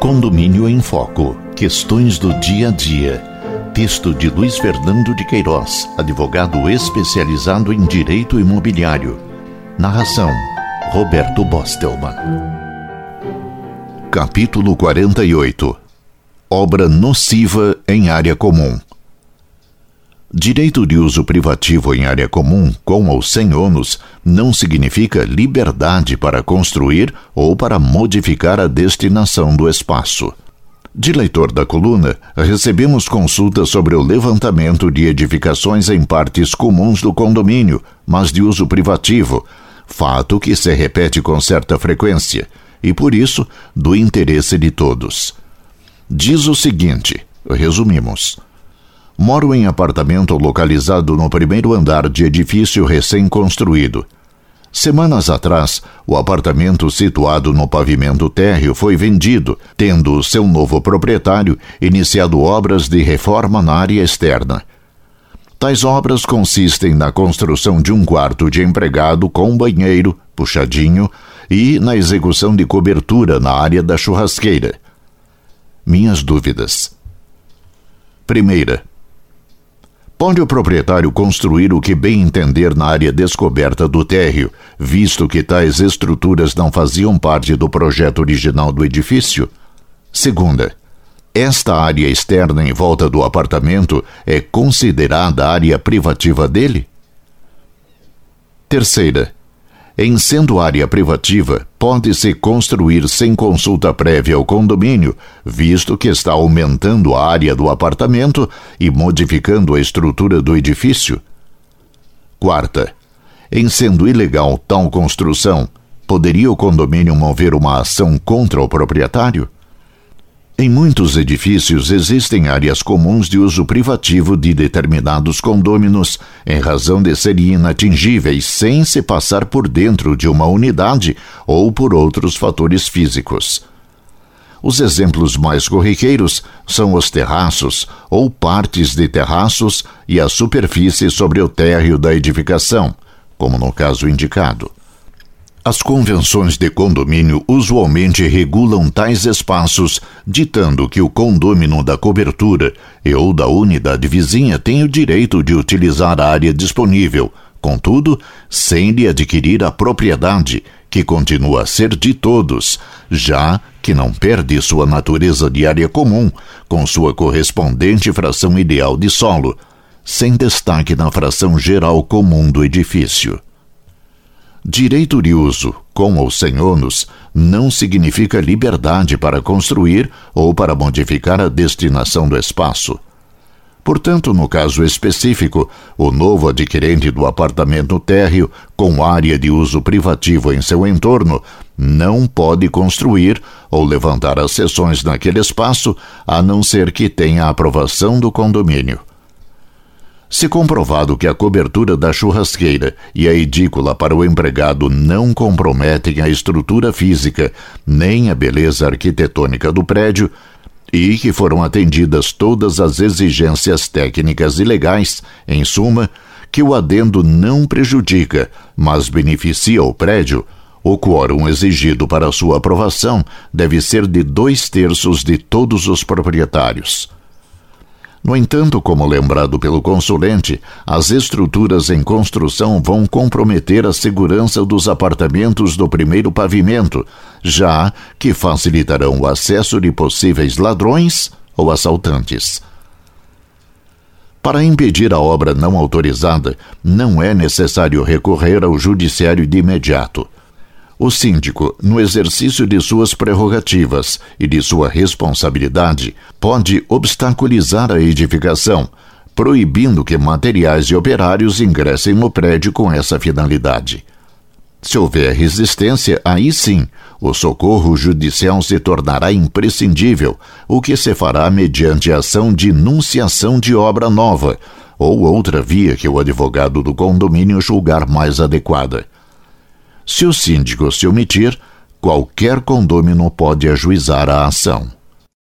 Condomínio em Foco. Questões do dia a dia. Texto de Luiz Fernando de Queiroz, advogado especializado em direito imobiliário. Narração: Roberto Bostelman. Capítulo 48. Obra nociva em área comum. Direito de uso privativo em área comum, com ou sem ônus, não significa liberdade para construir ou para modificar a destinação do espaço. De leitor da coluna, recebemos consultas sobre o levantamento de edificações em partes comuns do condomínio, mas de uso privativo, fato que se repete com certa frequência e, por isso, do interesse de todos. Diz o seguinte: resumimos. Moro em apartamento localizado no primeiro andar de edifício recém-construído. Semanas atrás, o apartamento situado no pavimento térreo foi vendido, tendo seu novo proprietário iniciado obras de reforma na área externa. Tais obras consistem na construção de um quarto de empregado com banheiro, puxadinho e na execução de cobertura na área da churrasqueira. Minhas dúvidas. Primeira, Pode o proprietário construir o que bem entender na área descoberta do térreo, visto que tais estruturas não faziam parte do projeto original do edifício? Segunda, esta área externa em volta do apartamento é considerada área privativa dele? Terceira, em sendo área privativa, pode-se construir sem consulta prévia ao condomínio, visto que está aumentando a área do apartamento e modificando a estrutura do edifício. Quarta, em sendo ilegal tal construção, poderia o condomínio mover uma ação contra o proprietário? Em muitos edifícios existem áreas comuns de uso privativo de determinados condôminos, em razão de serem inatingíveis sem se passar por dentro de uma unidade ou por outros fatores físicos. Os exemplos mais corriqueiros são os terraços ou partes de terraços e a superfície sobre o térreo da edificação, como no caso indicado. As convenções de condomínio usualmente regulam tais espaços, ditando que o condômino da cobertura e ou da unidade vizinha tem o direito de utilizar a área disponível, contudo, sem lhe adquirir a propriedade, que continua a ser de todos, já que não perde sua natureza de área comum, com sua correspondente fração ideal de solo, sem destaque na fração geral comum do edifício. Direito de uso, com ou sem ônus, não significa liberdade para construir ou para modificar a destinação do espaço. Portanto, no caso específico, o novo adquirente do apartamento térreo, com área de uso privativo em seu entorno, não pode construir ou levantar as seções naquele espaço, a não ser que tenha a aprovação do condomínio. Se comprovado que a cobertura da churrasqueira e a edícula para o empregado não comprometem a estrutura física nem a beleza arquitetônica do prédio, e que foram atendidas todas as exigências técnicas e legais, em suma, que o adendo não prejudica, mas beneficia o prédio, o quórum exigido para sua aprovação deve ser de dois terços de todos os proprietários. No entanto, como lembrado pelo consulente, as estruturas em construção vão comprometer a segurança dos apartamentos do primeiro pavimento, já que facilitarão o acesso de possíveis ladrões ou assaltantes. Para impedir a obra não autorizada, não é necessário recorrer ao judiciário de imediato. O síndico, no exercício de suas prerrogativas e de sua responsabilidade, pode obstaculizar a edificação, proibindo que materiais e operários ingressem no prédio com essa finalidade. Se houver resistência, aí sim, o socorro judicial se tornará imprescindível, o que se fará mediante ação de nunciação de obra nova, ou outra via que o advogado do condomínio julgar mais adequada. Se o síndico se omitir, qualquer condômino pode ajuizar a ação.